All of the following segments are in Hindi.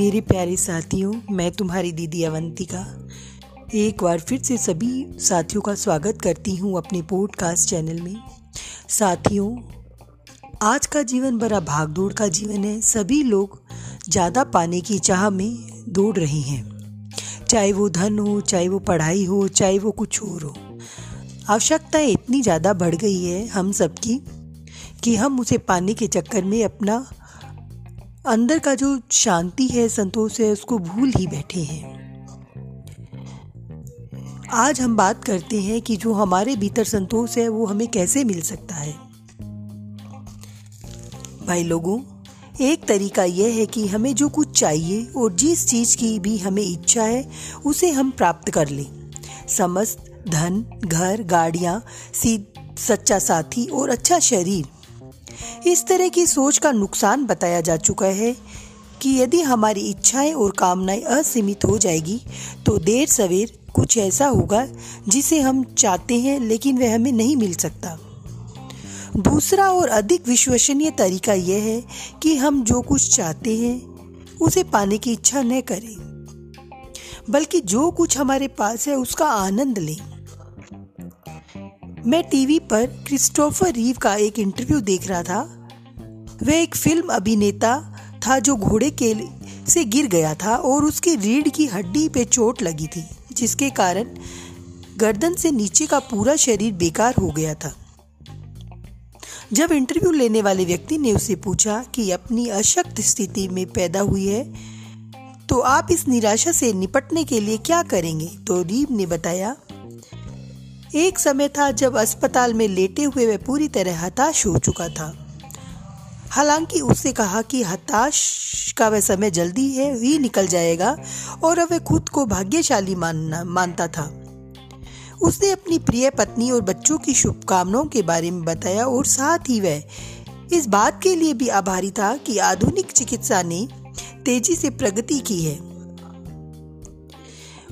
मेरे प्यारे साथियों, मैं तुम्हारी दीदी अवंतिका। एक बार फिर से सभी साथियों का स्वागत करती हूँ अपने पॉडकास्ट चैनल में। साथियों, आज का जीवन बड़ा भागदौड़ का जीवन है। सभी लोग ज़्यादा पाने की चाह में दौड़ रहे हैं। चाहे वो धन हो, चाहे वो पढ़ाई हो, चाहे वो कुछ और हो। आवश्यकताएँ इतनी ज़्यादा बढ़ गई है हम सबकी कि हम उसे पाने के चक्कर में अपना अंदर का जो शांति है, संतोष है, उसको भूल ही बैठे हैं। आज हम बात करते हैं कि जो हमारे भीतर संतोष है, वो हमें कैसे मिल सकता है। भाई लोगों, एक तरीका यह है कि हमें जो कुछ चाहिए और जिस चीज़ की भी हमें इच्छा है, उसे हम प्राप्त कर लें। समस्त धन, घर, गाड़ियाँ सच्चा साथी और अच्छा शरीर इस तरह की सोच का नुकसान बताया जा चुका है कि यदि हमारी इच्छाएँ और कामनाएँ असीमित हो जाएगी तो देर सवेर कुछ ऐसा होगा जिसे हम चाहते हैं लेकिन वह हमें नहीं मिल सकता। दूसरा और अधिक विश्वसनीय तरीका यह है कि हम जो कुछ चाहते हैं, उसे पाने की इच्छा न करें, बल्कि जो कुछ हमारे पास है उसका आनंद लें। मैं टीवी पर क्रिस्टोफर रीव का एक इंटरव्यू देख रहा था। वह एक फ़िल्म अभिनेता था जो घोड़े के से गिर गया था और उसकी रीढ़ की हड्डी पे चोट लगी थी, जिसके कारण गर्दन से नीचे का पूरा शरीर बेकार हो गया था। जब इंटरव्यू लेने वाले व्यक्ति ने उसे पूछा कि अपनी अशक्त स्थिति में पैदा हुई है तो आप इस निराशा से निपटने के लिए क्या करेंगे? तो रीव ने बताया एक समय था जब अस्पताल में लेटे हुए वह पूरी तरह हताश हो चुका था। हालाँकि उससे कहा कि हताश का वह समय जल्दी है, ही निकल जाएगा और अब वह खुद को भाग्यशाली मानना, मानता था। उसने अपनी प्रिय पत्नी और बच्चों की शुभकामनाओं के बारे में बताया और साथ ही वह इस बात के लिए भी आभारी था कि आधुनिक चिकित्सा ने तेज़ी से प्रगति की है।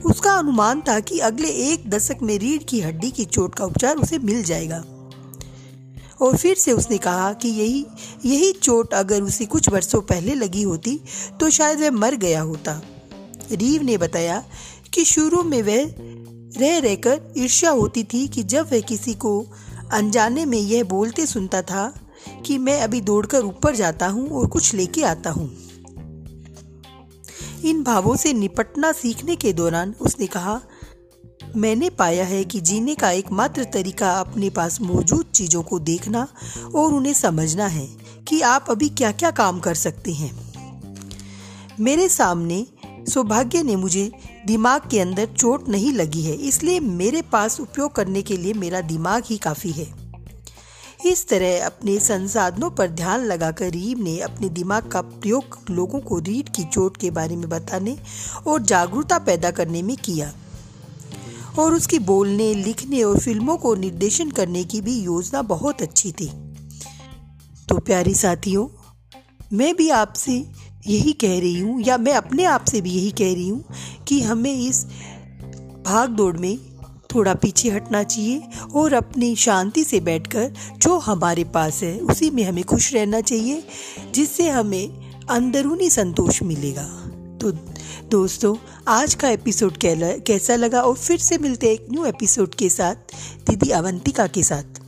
उसका अनुमान था कि अगले एक दशक में रीढ़ की हड्डी की चोट का उपचार उसे मिल जाएगा। और फिर से उसने कहा कि यही यही चोट अगर उसे कुछ वर्षों पहले लगी होती तो शायद वह मर गया होता। रीव ने बताया कि शुरू में वह रह रहकर ईर्ष्या होती थी कि जब वह किसी को अनजाने में यह बोलते सुनता था कि मैं अभी दौड़कर ऊपर जाता हूँ और कुछ लेके आता हूँ। इन भावों से निपटना सीखने के दौरान उसने कहा, मैंने पाया है कि जीने का एकमात्र तरीका अपने पास मौजूद चीज़ों को देखना और उन्हें समझना है कि आप अभी क्या क्या काम कर सकते हैं। मेरे सामने सौभाग्य ने मुझे दिमाग के अंदर चोट नहीं लगी है, इसलिए मेरे पास उपयोग करने के लिए मेरा दिमाग ही काफ़ी है। इस तरह अपने संसाधनों पर ध्यान लगाकर रीव ने अपने दिमाग का प्रयोग लोगों को रीढ़ की चोट के बारे में बताने और जागरूकता पैदा करने में किया। और उसकी बोलने, लिखने और फ़िल्मों को निर्देशन करने की भी योजना बहुत अच्छी थी। तो प्यारी साथियों, मैं भी आपसे यही कह रही हूँ या मैं अपने आप से भी यही कह रही हूँ कि हमें इस भाग दौड़ में थोड़ा पीछे हटना चाहिए और अपनी शांति से बैठकर जो हमारे पास है, उसी में हमें खुश रहना चाहिए, जिससे हमें अंदरूनी संतोष मिलेगा। तो दोस्तों, आज का एपिसोड कैसा लगा? और फिर से मिलते हैं एक न्यू एपिसोड के साथ, दीदी अवंतिका के साथ।